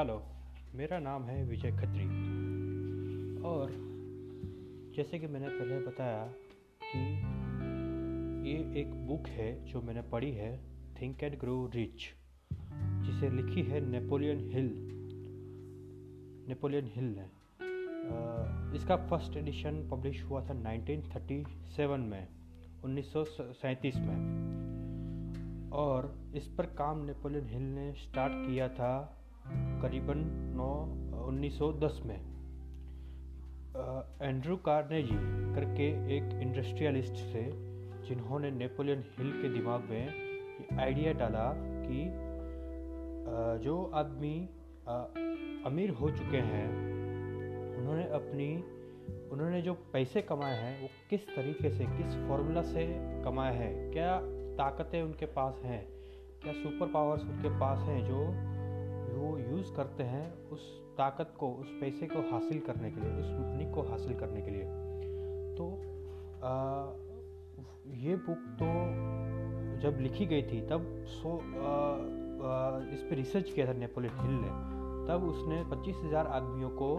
Hello मेरा नाम है विजय खत्री। और जैसे कि मैंने पहले बताया कि ये एक बुक है जो मैंने पढ़ी है थिंक एंड ग्रो रिच जिसे लिखी है नेपोलियन हिल। नेपोलियन हिल ने। इसका फ़र्स्ट एडिशन पब्लिश हुआ था 1937 में, उन्नीस सौ सैंतीस में। और इस पर काम नेपोलियन हिल ने स्टार्ट किया था करीबन नौ, उन्नीस में एंड्रू कार्नेजी करके एक इंडस्ट्रियलिस्ट थे जिन्होंने नेपोलियन हिल के दिमाग में ये आइडिया डाला कि जो आदमी अमीर हो चुके हैं, उन्होंने अपनी, उन्होंने जो पैसे कमाए हैं, वो किस तरीके से, किस फॉर्मूला से कमाए हैं, क्या ताकतें उनके पास हैं, क्या सुपर पावर्स उनके पास हैं, जो वो यूज़ करते हैं उस ताकत को उस पैसे को हासिल करने के लिए उस मनी को हासिल करने के लिए। तो आ, ये बुक तो जब लिखी गई थी तब सो आ, आ, इस पर रिसर्च किया था नेपोलियन हिल ने। तब उसने पच्चीस हज़ार आदमियों को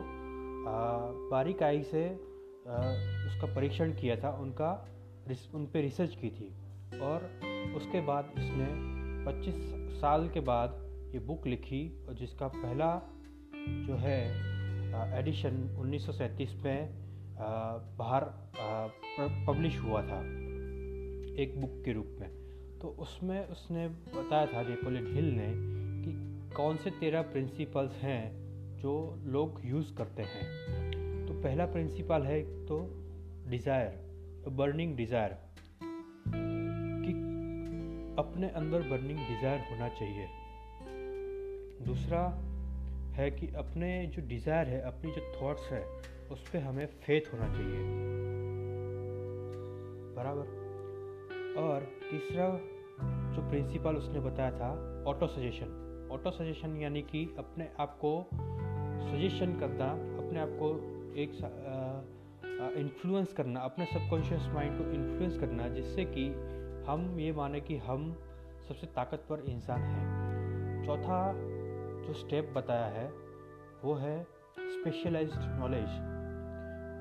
बारीकाई से आ, उसका परीक्षण किया था उनका उन पर रिसर्च की थी। और उसके बाद इसने 25 साल के बाद ये बुक लिखी और जिसका पहला जो है एडिशन उन्नीस सौ सैंतीस में बाहर पब्लिश हुआ था, एक बुक के रूप में। तो उसमें उसने बताया था नेपोलियन हिल ने कि कौन से तेरह प्रिंसिपल्स हैं जो लोग यूज़ करते हैं। तो पहला प्रिंसिपल है तो डिज़ायर बर्निंग डिज़ायर कि अपने अंदर बर्निंग डिज़ायर होना चाहिए। दूसरा है कि अपने जो डिज़ायर है, अपनी जो थॉट्स है, उस पर हमें फेथ होना चाहिए। बराबर? और तीसरा जो प्रिंसिपल उसने बताया था ऑटो सजेशन ऑटो सजेशन यानी कि अपने आप को सजेशन करना, अपने आप को एक इन्फ्लुएंस करना, अपने सबकॉन्शियस माइंड को इन्फ्लुएंस करना, जिससे कि हम ये माने कि हम सबसे ताकतवर इंसान हैं। चौथा जो स्टेप बताया है, वो है स्पेशलाइज्ड नॉलेज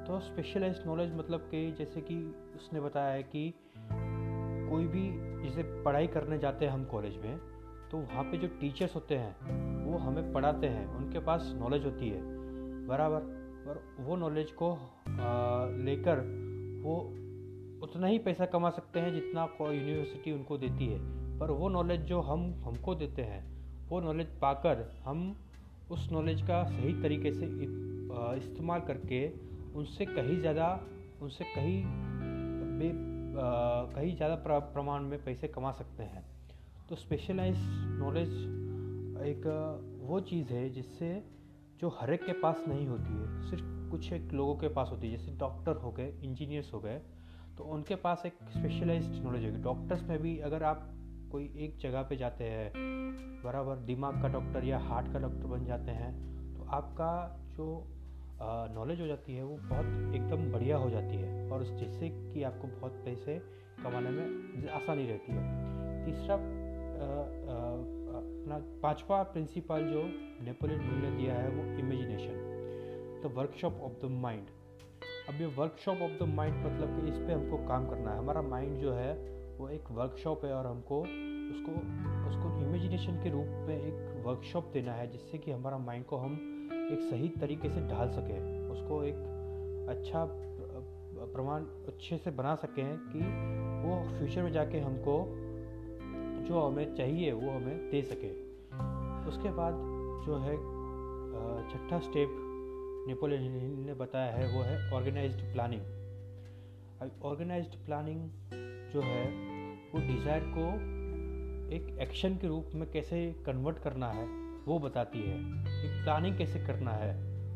तो स्पेशलाइज्ड नॉलेज मतलब कि जैसे कि उसने बताया है कि कोई भी जैसे पढ़ाई करने जाते हैं हम कॉलेज में तो वहाँ पे जो टीचर्स होते हैं, वो हमें पढ़ाते हैं, उनके पास नॉलेज होती है। बराबर। और वो नॉलेज को लेकर वो उतना ही पैसा कमा सकते हैं जितना यूनिवर्सिटी उनको देती है। पर वो नॉलेज जो हम, हमको देते हैं वो नॉलेज पाकर हम उस नॉलेज का सही तरीके से इस्तेमाल करके उनसे कहीं ज़्यादा, उनसे कहीं बे कहीं ज़्यादा प्रमाण में पैसे कमा सकते हैं। तो स्पेशलाइज नॉलेज एक, वो चीज़ है जिससे जो हर एक के पास नहीं होती है, सिर्फ़ कुछ एक लोगों के पास होती है, जैसे डॉक्टर हो गए इंजीनियर्स हो गए तो उनके पास एक स्पेशलाइज्ड नॉलेज होगी। डॉक्टर्स में भी अगर आप कोई एक जगह पे जाते हैं, बराबर दिमाग का डॉक्टर या हार्ट का डॉक्टर बन जाते हैं तो आपका जो नॉलेज हो जाती है वो बहुत एकदम बढ़िया हो जाती है और जिससे कि आपको बहुत पैसे कमाने में आसानी रहती है। तीसरा अपना पांचवा प्रिंसिपल जो नेपोलियन हिल ने दिया है वो imagination the workshop of the mind अब ये वर्कशॉप ऑफ़ द माइंड मतलब कि इस पर हमको काम करना है। हमारा माइंड जो है वो एक वर्कशॉप है और हमको उसको उसको इमेजिनेशन के रूप में एक वर्कशॉप देना है, जिससे कि हमारा माइंड को हम एक सही तरीके से ढाल सकें, उसको एक अच्छा प्रमाण अच्छे से बना सकें कि वो फ्यूचर में जाके हमको जो हमें चाहिए, वो हमें दे सके। उसके बाद जो है छठा स्टेप नेपोलियन ने बताया है, वो है ऑर्गेनाइज्ड प्लानिंग ऑर्गेनाइज्ड प्लानिंग जो है वो डिज़ायर को एक एक्शन के रूप में कैसे कन्वर्ट करना है वो बताती है। एक प्लानिंग कैसे करना है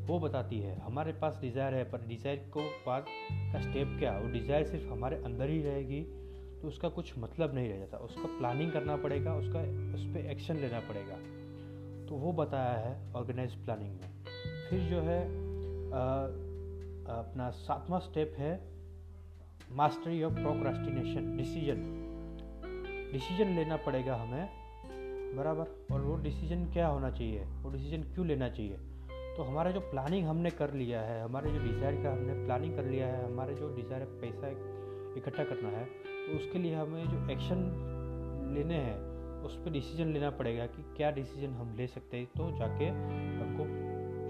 वो बताती है। हमारे पास डिज़ायर है पर डिज़ायर को बाद का स्टेप क्या? वो डिज़ायर सिर्फ़ हमारे अंदर ही रहेगी तो उसका कुछ मतलब नहीं रह जाता। उसका प्लानिंग करना पड़ेगा उसका उस पर एक्शन लेना पड़ेगा। तो वो बताया है ऑर्गेनाइज प्लानिंग में। फिर जो है आ, अपना सातवां स्टेप है mastery of procrastination decision decision लेना पड़ेगा हमें, बराबर? और वो डिसीज़न क्या होना चाहिए? वो डिसीज़न क्यों लेना चाहिए? तो हमारा जो प्लानिंग हमने कर लिया है, हमारे जो डिज़ायर का हमने प्लानिंग कर लिया है, हमारे जो डिज़ायर पैसा इकट्ठा करना है तो उसके लिए हमें जो एक्शन लेने हैं, उस पर डिसीज़न लेना पड़ेगा कि क्या डिसीज़न हम ले सकते हैं तो जाके हमको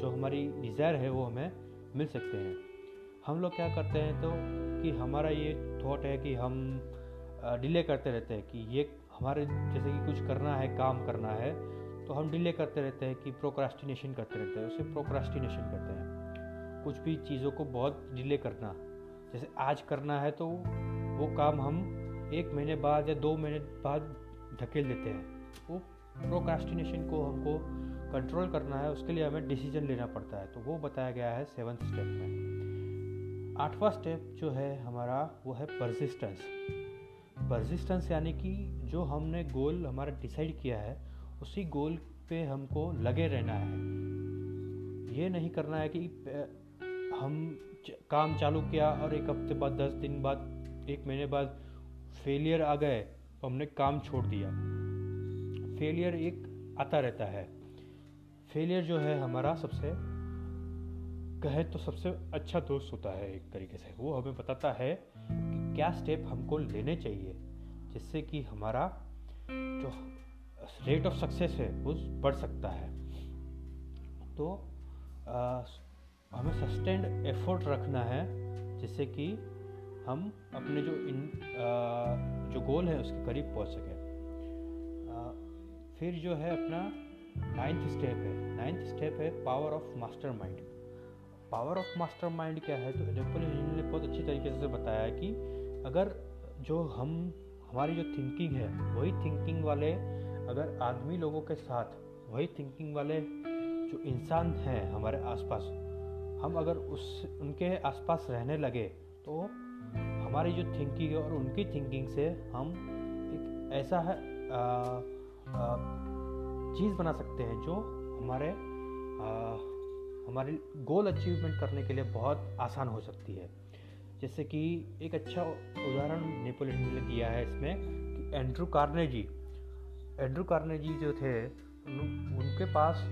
जो हमारी डिज़ायर है वो हमें मिल सकते हैं। हम लोग क्या करते हैं तो कि हमारा ये थॉट है कि हम डिले करते रहते हैं कि ये हमारे जैसे कि कुछ करना है, काम करना है तो हम डिले करते रहते हैं कि प्रोक्रास्टिनेशन करते रहते हैं, उसे प्रोक्रास्टिनेशन करते हैं। कुछ भी चीज़ों को बहुत डिले करना, जैसे आज करना है तो वो काम हम एक महीने बाद या दो महीने बाद धकेल देते हैं। वो प्रोक्रास्टिनेशन को हमको कंट्रोल करना है, उसके लिए हमें डिसीज़न लेना पड़ता है। तो वो बताया गया है सेवन्थ स्टेप में। आठवां स्टेप जो है हमारा, वो है परसिस्टेंस परसिस्टेंस यानी कि जो हमने गोल हमारा डिसाइड किया है, उसी गोल पे हमको लगे रहना है। ये नहीं करना है कि हम काम चालू किया और एक हफ़्ते बाद, दस दिन बाद, एक महीने बाद फेलियर आ गए तो हमने काम छोड़ दिया। फेलियर एक आता रहता है। फेलियर जो है हमारा सबसे कहे तो सबसे अच्छा दोस्त होता है एक तरीके से। वो हमें बताता है क्या स्टेप हमको लेने चाहिए जिससे कि हमारा जो रेट ऑफ़ सक्सेस है वो बढ़ सकता है? तो आ, हमें सस्टेंड एफर्ट रखना है जिससे कि हम अपने जो इन आ, जो गोल है उसके करीब पहुँच सकें। फिर जो है अपना नाइन्थ स्टेप है। नाइन्थ स्टेप है power of master mind power of master mind क्या है? तो नेपोलियन ने बहुत अच्छी तरीके से बताया कि अगर जो हम हमारी जो थिंकिंग है वही थिंकिंग वाले अगर आदमी लोगों के साथ वही थिंकिंग वाले जो इंसान हैं हमारे आसपास हम अगर उस उनके आसपास रहने लगे तो हमारी जो थिंकिंग है और उनकी थिंकिंग से हम एक ऐसा है चीज़ बना सकते हैं जो हमारे आ, हमारे गोल अचीवमेंट करने के लिए बहुत आसान हो सकती है। जैसे कि एक अच्छा उदाहरण नेपोलियन ने दिया है इसमें कि एंड्रू कार्नेजी। एंड्रू कार्नेजी जो थे उनके पास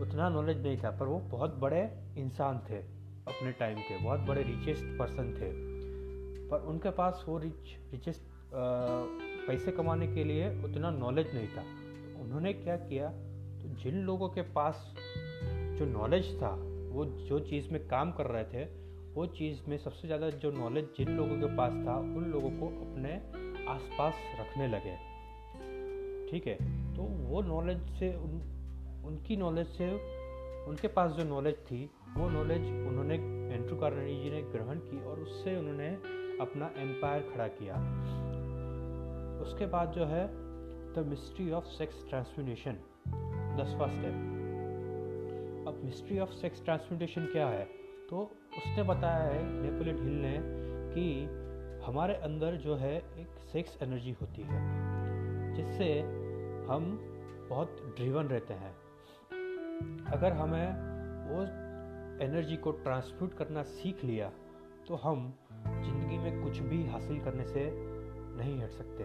उतना नॉलेज नहीं था, पर वो बहुत बड़े इंसान थे अपने टाइम के, बहुत बड़े रिचेस्ट पर्सन थे। पर उनके पास वो रिच रिचेस्ट पैसे कमाने के लिए उतना नॉलेज नहीं था। तो उन्होंने क्या किया? तो जिन लोगों के पास जो नॉलेज था, वो जो चीज़ में काम कर रहे थे वो चीज़ में सबसे ज़्यादा जो नॉलेज जिन लोगों के पास था, उन लोगों को अपने आसपास रखने लगे। ठीक है? तो वो नॉलेज से उन, उनकी नॉलेज से उनके पास जो नॉलेज थी, वो नॉलेज उन्होंने एंट्रू कार्नेगी जी ने ग्रहण की और उससे उन्होंने अपना एम्पायर खड़ा किया। उसके बाद जो है the mystery of sex transmutation दसवा स्टेप अब मिस्ट्री ऑफ़ सेक्स ट्रांसम्यूटेशन क्या है? तो उसने बताया है, नेपोलियन हिल ने, कि हमारे अंदर जो है एक सेक्स एनर्जी होती है, जिससे हम बहुत ड्रिवन रहते हैं। अगर हमें वो एनर्जी को ट्रांसम्यूट करना सीख लिया तो हम ज़िंदगी में कुछ भी हासिल करने से नहीं हट सकते।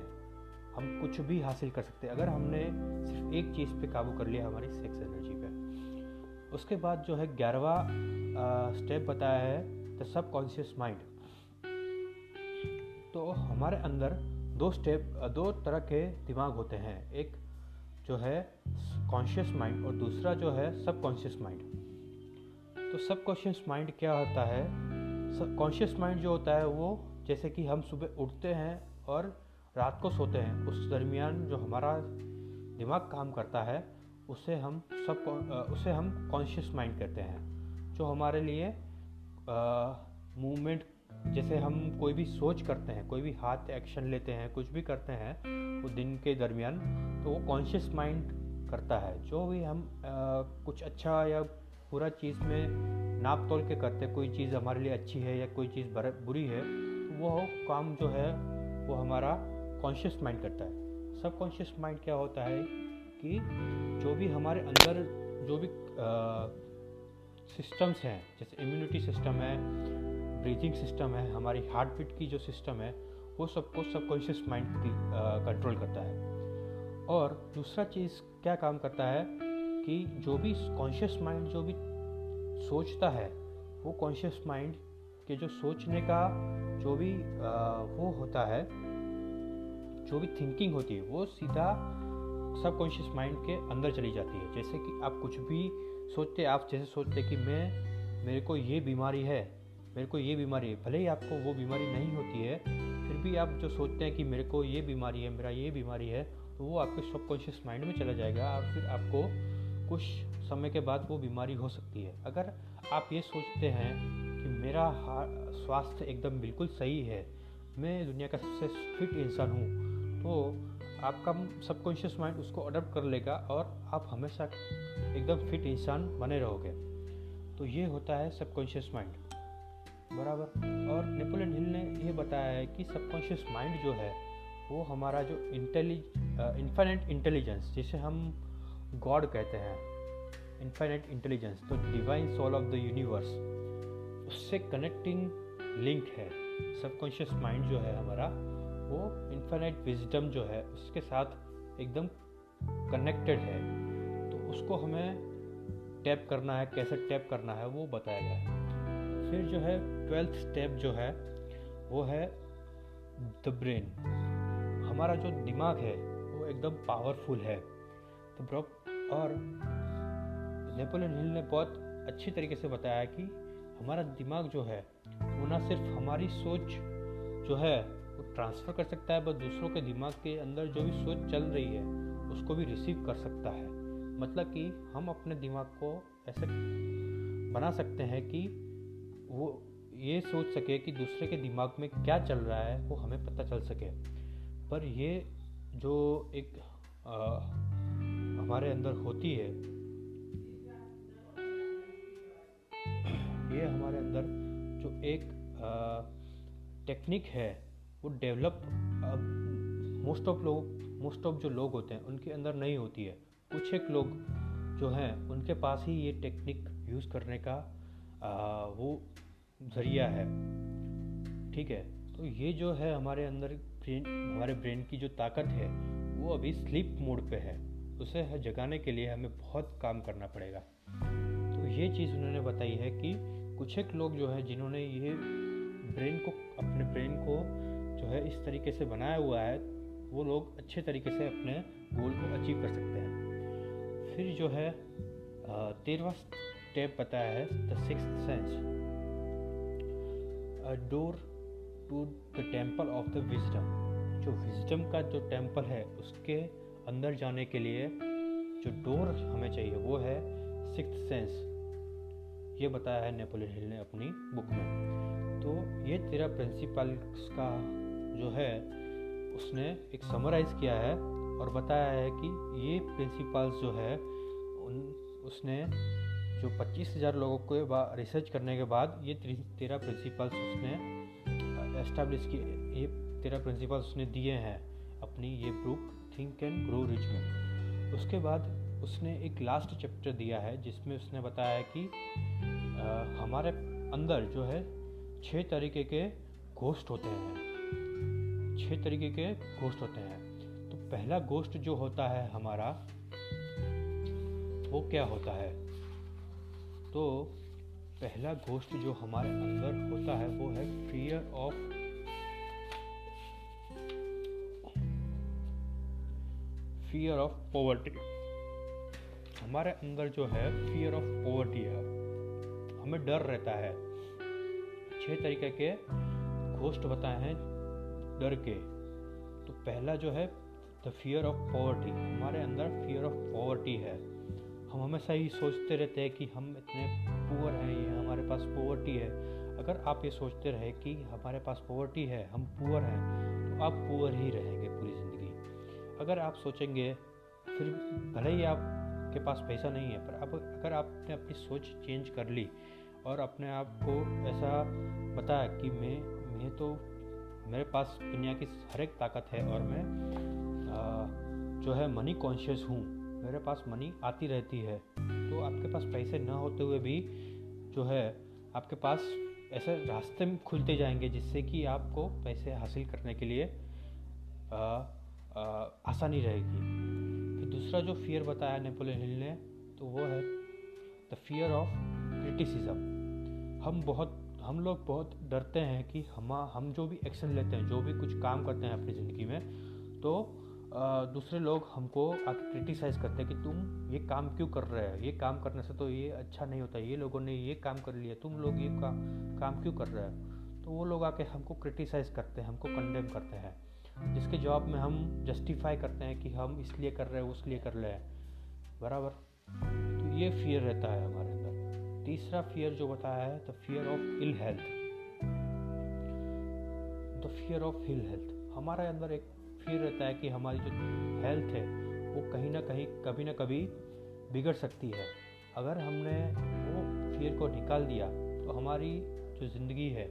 हम कुछ भी हासिल कर सकते अगर हमने सिर्फ़ एक चीज़ पे काबू कर लिया हमारी सेक्स एनर्जी पे। उसके बाद जो है ग्यारहवा स्टेप बताया है द सब कॉन्शियस माइंड तो हमारे अंदर दो स्टेप दो तरह के दिमाग होते हैं। एक जो है कॉन्शियस माइंड और दूसरा जो है सब कॉन्शियस माइंड तो सब कॉन्शियस माइंड क्या होता है? सब कॉन्शियस माइंड जो होता है वो जैसे कि हम सुबह उठते हैं और रात को सोते हैं, उस दरमियान जो हमारा दिमाग काम करता है, उसे हम सब उसे हम कॉन्शियस माइंड कहते हैं। जो हमारे लिए मूवमेंट जैसे हम कोई भी सोच करते हैं कोई भी हाथ एक्शन लेते हैं कुछ भी करते हैं वो दिन के दरमियान तो वो कॉन्शियस माइंड करता है। जो भी हम आ, कुछ अच्छा या बुरा चीज़ में नाप तोल के करते हैं कोई चीज़ हमारे लिए अच्छी है या कोई चीज़ बुरी है तो वो काम जो है वो हमारा कॉन्शियस माइंड करता है। सब कॉन्शियस माइंड क्या होता है कि जो भी हमारे अंदर जो भी सिस्टम्स हैं जैसे इम्यूनिटी सिस्टम है ब्रीथिंग सिस्टम है हमारी हार्ट बीट की जो सिस्टम है वो सबको सबकॉन्शियस माइंड की कंट्रोल करता है। और दूसरा चीज़ क्या काम करता है कि जो भी कॉन्शियस माइंड जो भी सोचता है वो कॉन्शियस माइंड के जो सोचने का जो भी आ, वो होता है जो भी थिंकिंग होती है वो सीधा सबकॉन्शियस माइंड के अंदर चली जाती है। जैसे कि आप कुछ भी सोचते, आप जैसे सोचते कि मैं, मेरे को ये बीमारी है, मेरे को ये बीमारी है, भले ही आपको वो बीमारी नहीं होती है, फिर भी आप जो सोचते हैं कि मेरे को ये बीमारी है, मेरा ये बीमारी है तो वो आपके सबकॉन्शियस माइंड में चला जाएगा और फिर आपको कुछ समय के बाद वो बीमारी हो सकती है। अगर आप ये सोचते हैं कि मेरा स्वास्थ्य एकदम बिल्कुल सही है, मैं दुनिया का सबसे फिट इंसान हूँ तो आपका सबकॉन्शियस माइंड उसको अडोप्ट कर लेगा और आप हमेशा एकदम फिट इंसान बने रहोगे। तो ये होता है सबकॉन्शियस माइंड बराबर। और नेपोलियन हिल ने यह बताया है कि सबकॉन्शियस माइंड जो है, वो हमारा जो इंटेलिज इन्फाइनेट इंटेलिजेंस जिसे हम गॉड कहते हैं इन्फाइनेट इंटेलिजेंस तो divine soul of the universe उससे कनेक्टिंग लिंक है। सबकॉन्शियस माइंड जो है हमारा वो इन्फाइनाइट विजडम जो है, उसके साथ एकदम कनेक्टेड है। तो उसको हमें टैप करना है, कैसे टैप करना है, वो बताया गया है। फिर जो है ट्वेल्थ स्टेप जो है, वो है द ब्रेन हमारा जो दिमाग है, वो एकदम पावरफुल है। तो ब्रो और नेपोलियन हिल ने बहुत अच्छी तरीके से बताया कि हमारा दिमाग जो है, वो ना सिर्फ़ हमारी सोच जो है वो ट्रांसफ़र कर सकता है बस दूसरों के दिमाग के अंदर जो भी सोच चल रही है उसको भी रिसीव कर सकता है। मतलब कि हम अपने दिमाग को ऐसे बना सकते हैं कि वो ये सोच सके कि दूसरे के दिमाग में क्या चल रहा है वो हमें पता चल सके। पर ये जो एक आ, हमारे अंदर होती है ये हमारे अंदर जो एक टेक्निक है वो डेवलप मोस्ट ऑफ़ लोग मोस्ट ऑफ़ जो लोग होते हैं उनके अंदर नहीं होती है। कुछ एक लोग जो हैं उनके पास ही ये टेक्निक यूज़ करने का आ, वो ज़रिया है। ठीक है? तो ये जो है हमारे अंदर ब्रेन हमारे ब्रेन की जो ताकत है वो अभी स्लीप मोड पे है। उसे जगाने के लिए हमें बहुत काम करना पड़ेगा। तो ये चीज़ उन्होंने बताई है कि कुछ एक लोग जो है जिन्होंने ये ब्रेन को अपने ब्रेन को जो है इस तरीके से बनाया हुआ है, वो लोग अच्छे तरीके से अपने गोल को अचीव कर सकते हैं। फिर जो है तेरवा स्टेप बताया है the sixth sense a door to the temple of the wisdom जो विजडम का जो टेंपल है, उसके अंदर जाने के लिए जो डोर हमें चाहिए, वो है सिक्स सेंस ये बताया है नेपोलियन हिल ने अपनी बुक में। तो ये तेरह प्रिंसिपल्स का जो है उसने एक समराइज़ किया है और बताया है कि ये प्रिंसिपल्स जो है उन उसने जो पच्चीस हज़ार लोगों को रिसर्च करने के बाद ये तेरह प्रिंसिपल्स उसने एस्टेब्लिश किए। ये तेरह प्रिंसिपल्स उसने दिए हैं अपनी ये book think and grow rich में। उसके बाद उसने एक लास्ट चैप्टर दिया है जिसमें उसने बताया है कि आ, हमारे अंदर जो है छः तरीके के घोस्ट होते हैं। छह तरीके के गोश्त होते हैं। तो पहला गोश्त जो होता है हमारा, वो क्या होता है? तो पहला गोश्त जो हमारे अंदर होता है, वो है fear of fear of poverty हमारे अंदर जो है फियर ऑफ़ पॉवर्टी है। हमें डर रहता है। छह तरीके के घोष्ट बताए हैं। डर के। तो पहला जो है द फियर ऑफ़ पॉवर्टी हमारे अंदर फियर ऑफ़ पॉवर्टी है। हम हमेशा ही सोचते रहते हैं कि हम इतने पुअर हैं, ये हमारे पास पॉवर्टी है। अगर आप ये सोचते रहे कि हमारे पास पॉवर्टी है, हम पुअर हैं तो आप पुअर ही रहेंगे पूरी ज़िंदगी। अगर आप सोचेंगे, फिर भले ही आपके पास पैसा नहीं है, पर अब अगर आपने अपनी सोच चेंज कर ली और अपने आप को ऐसा बताया कि मैं मैं तो मेरे पास दुनिया की हर एक ताकत है और मैं आ, जो है मनी कॉन्शियस हूँ। मेरे पास मनी आती रहती है। तो आपके पास पैसे न होते हुए भी जो है आपके पास ऐसे रास्ते खुलते जाएँगे जिससे कि आपको पैसे हासिल करने के लिए आसानी रहेगी। फिर दूसरा जो फियर बताया नेपोलियन हिल ने तो वो है द फियर ऑफ़ क्रिटिसिज्म हम बहुत हम लोग बहुत डरते हैं कि हम हम जो भी एक्शन लेते हैं जो भी कुछ काम करते हैं अपनी ज़िंदगी में तो आ, दूसरे लोग हमको आके क्रिटिसाइज करते हैं कि तुम ये काम क्यों कर रहे हो? ये काम करने से तो ये अच्छा नहीं होता ये लोगों ने ये काम कर लिया तुम लोग ये का, काम क्यों कर रहे हो? तो वो लोग आके हमको क्रिटिसाइज करते हैं हमको कंडेम करते हैं जिसके जवाब में हम जस्टिफाई करते हैं कि हम इसलिए कर रहे हैं उसलिए कर रहे हैं। बराबर? तो ये फियर रहता है हमारे तीसरा फियर जो बताया है the fear of ill health the fear of ill health हमारे अंदर एक फियर रहता है कि हमारी जो हेल्थ है, वो कहीं ना कहीं, कभी ना कभी बिगड़ सकती है। अगर हमने वो फियर को निकाल दिया तो हमारी जो ज़िंदगी है,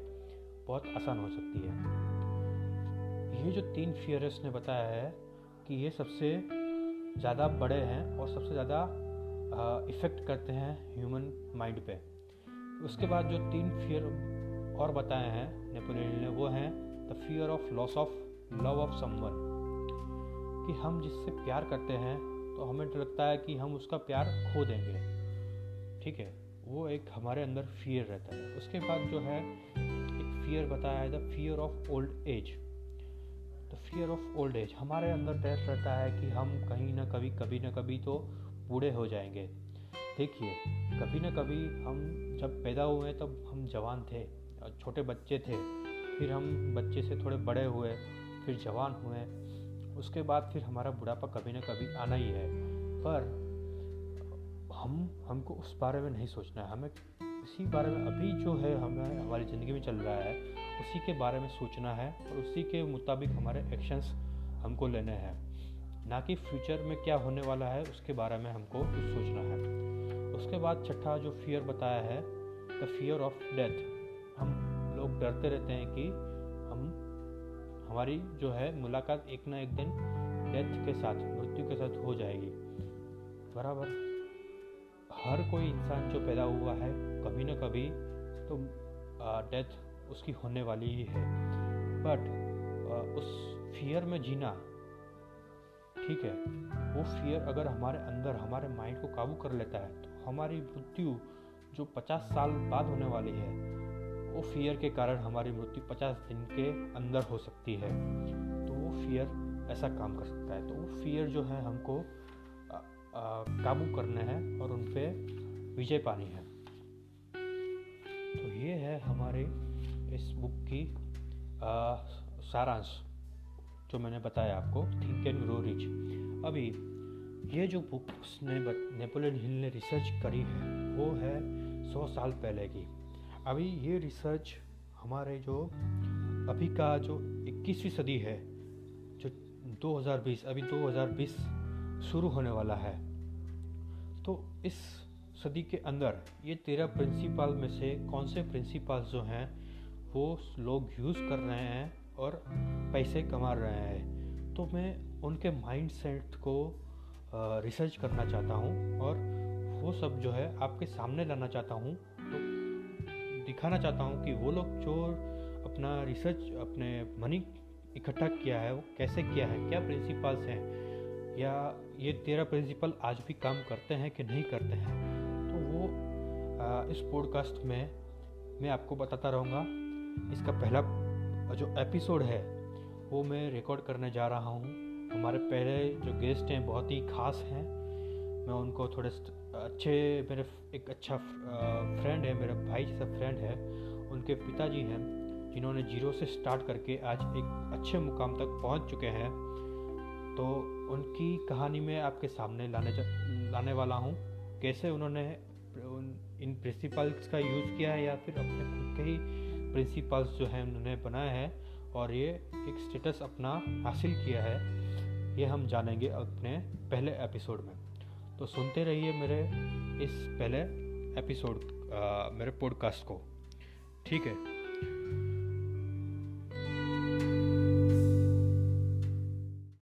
बहुत आसान हो सकती है। ये जो तीन फियर्स ने बताया है कि ये सबसे ज़्यादा बड़े हैं और सबसे ज़्यादा इफ़ेक्ट करते हैं ह्यूमन माइंड पे। उसके बाद जो तीन फियर और बताए हैं नेपोलियन ने, वो हैं the fear of loss of love of someone कि हम जिससे प्यार करते हैं तो हमें लगता है कि हम उसका प्यार खो देंगे। ठीक है, वो एक हमारे अंदर फियर रहता है। उसके बाद जो है, एक फियर बताया है the fear of old age the fear of old age हमारे अंदर डर रहता है कि हम कहीं ना कभी कभी ना कभी तो बूढ़े हो जाएँगे। देखिए, कभी ना कभी हम जब पैदा हुए तब हम जवान थे छोटे बच्चे थे। फिर हम बच्चे से थोड़े बड़े हुए, फिर जवान हुए। उसके बाद फिर हमारा बुढ़ापा कभी ना कभी आना ही है। पर हम, हमको उस बारे में नहीं सोचना है। हमें इसी बारे में अभी जो है हमें, हमारी ज़िंदगी में चल रहा है, उसी के बारे में सोचना है, और उसी के मुताबिक हमारे एक्शंस हमको लेने हैं। ना कि फ्यूचर में क्या होने वाला है, उसके बारे में हमको कुछ सोचना है। उसके बाद छठा जो फियर बताया है द फियर ऑफ़ डेथ हम लोग डरते रहते हैं कि हम, हमारी जो है मुलाकात एक ना एक दिन डेथ के साथ, मृत्यु के साथ हो जाएगी। बराबर। हर कोई इंसान जो पैदा हुआ है, कभी ना कभी तो डेथ उसकी होने वाली ही है। बट उस फियर में जीना ठीक है, वो फियर अगर हमारे अंदर, हमारे माइंड को काबू कर लेता है तो हमारी मृत्यु जो पचास साल बाद होने वाली है, वो फियर के कारण हमारी मृत्यु पचास दिन के अंदर हो सकती है। तो वो फियर ऐसा काम कर सकता है। तो वो फियर जो है हमको काबू करने हैं और उन पर विजय पानी है। तो ये है हमारे इस बुक की सारांश। जो मैंने बताया आपको थिंक एंड ग्रो रिच अभी, ये जो बुक उसने नेपोलियन हिल ने रिसर्च करी है, वो है सौ साल पहले की। अभी ये रिसर्च हमारे जो, अभी का जो 21वीं सदी है, जो 2020 अभी 2020 शुरू होने वाला है। तो इस सदी के अंदर, ये तेरह प्रिंसिपल में से कौन से प्रिंसिपल जो हैं, वो लोग यूज़ कर रहे हैं और पैसे कमा रहे हैं। तो मैं उनके माइंड सेट को रिसर्च करना चाहता हूँ और वो सब जो है आपके सामने लाना चाहता हूँ। तो दिखाना चाहता हूँ कि वो लोग जो अपना रिसर्च अपने मनी इकट्ठा किया है वो कैसे किया है क्या प्रिंसिपल्स हैं? या ये तेरह प्रिंसिपल आज भी काम करते हैं कि नहीं करते हैं? तो वो आ, इस पॉडकास्ट में मैं आपको बताता रहूँगा। इसका पहला जो एपिसोड है वो मैं रिकॉर्ड करने जा रहा हूँ। हमारे पहले जो गेस्ट हैं बहुत ही ख़ास हैं। मैं उनको थोड़े अच्छे मेरे एक अच्छा फ्रेंड है मेरा भाई जैसा फ्रेंड है। उनके पिताजी हैं जिन्होंने ज़ीरो से स्टार्ट करके आज एक अच्छे मुकाम तक पहुँच चुके हैं। तो उनकी कहानी में आपके सामने लाने जा, लाने वाला हूँ। कैसे उन्होंने उन, इन प्रिंसिपल्स का यूज़ किया है या फिर अपने खुद के ही प्रिंसिपल्स जो हैं उन्होंने बनाया है और ये एक स्टेटस अपना हासिल किया है। ये हम जानेंगे अपने पहले एपिसोड में। तो सुनते रहिए मेरे इस पहले एपिसोड आ, मेरे पॉडकास्ट को। ठीक है?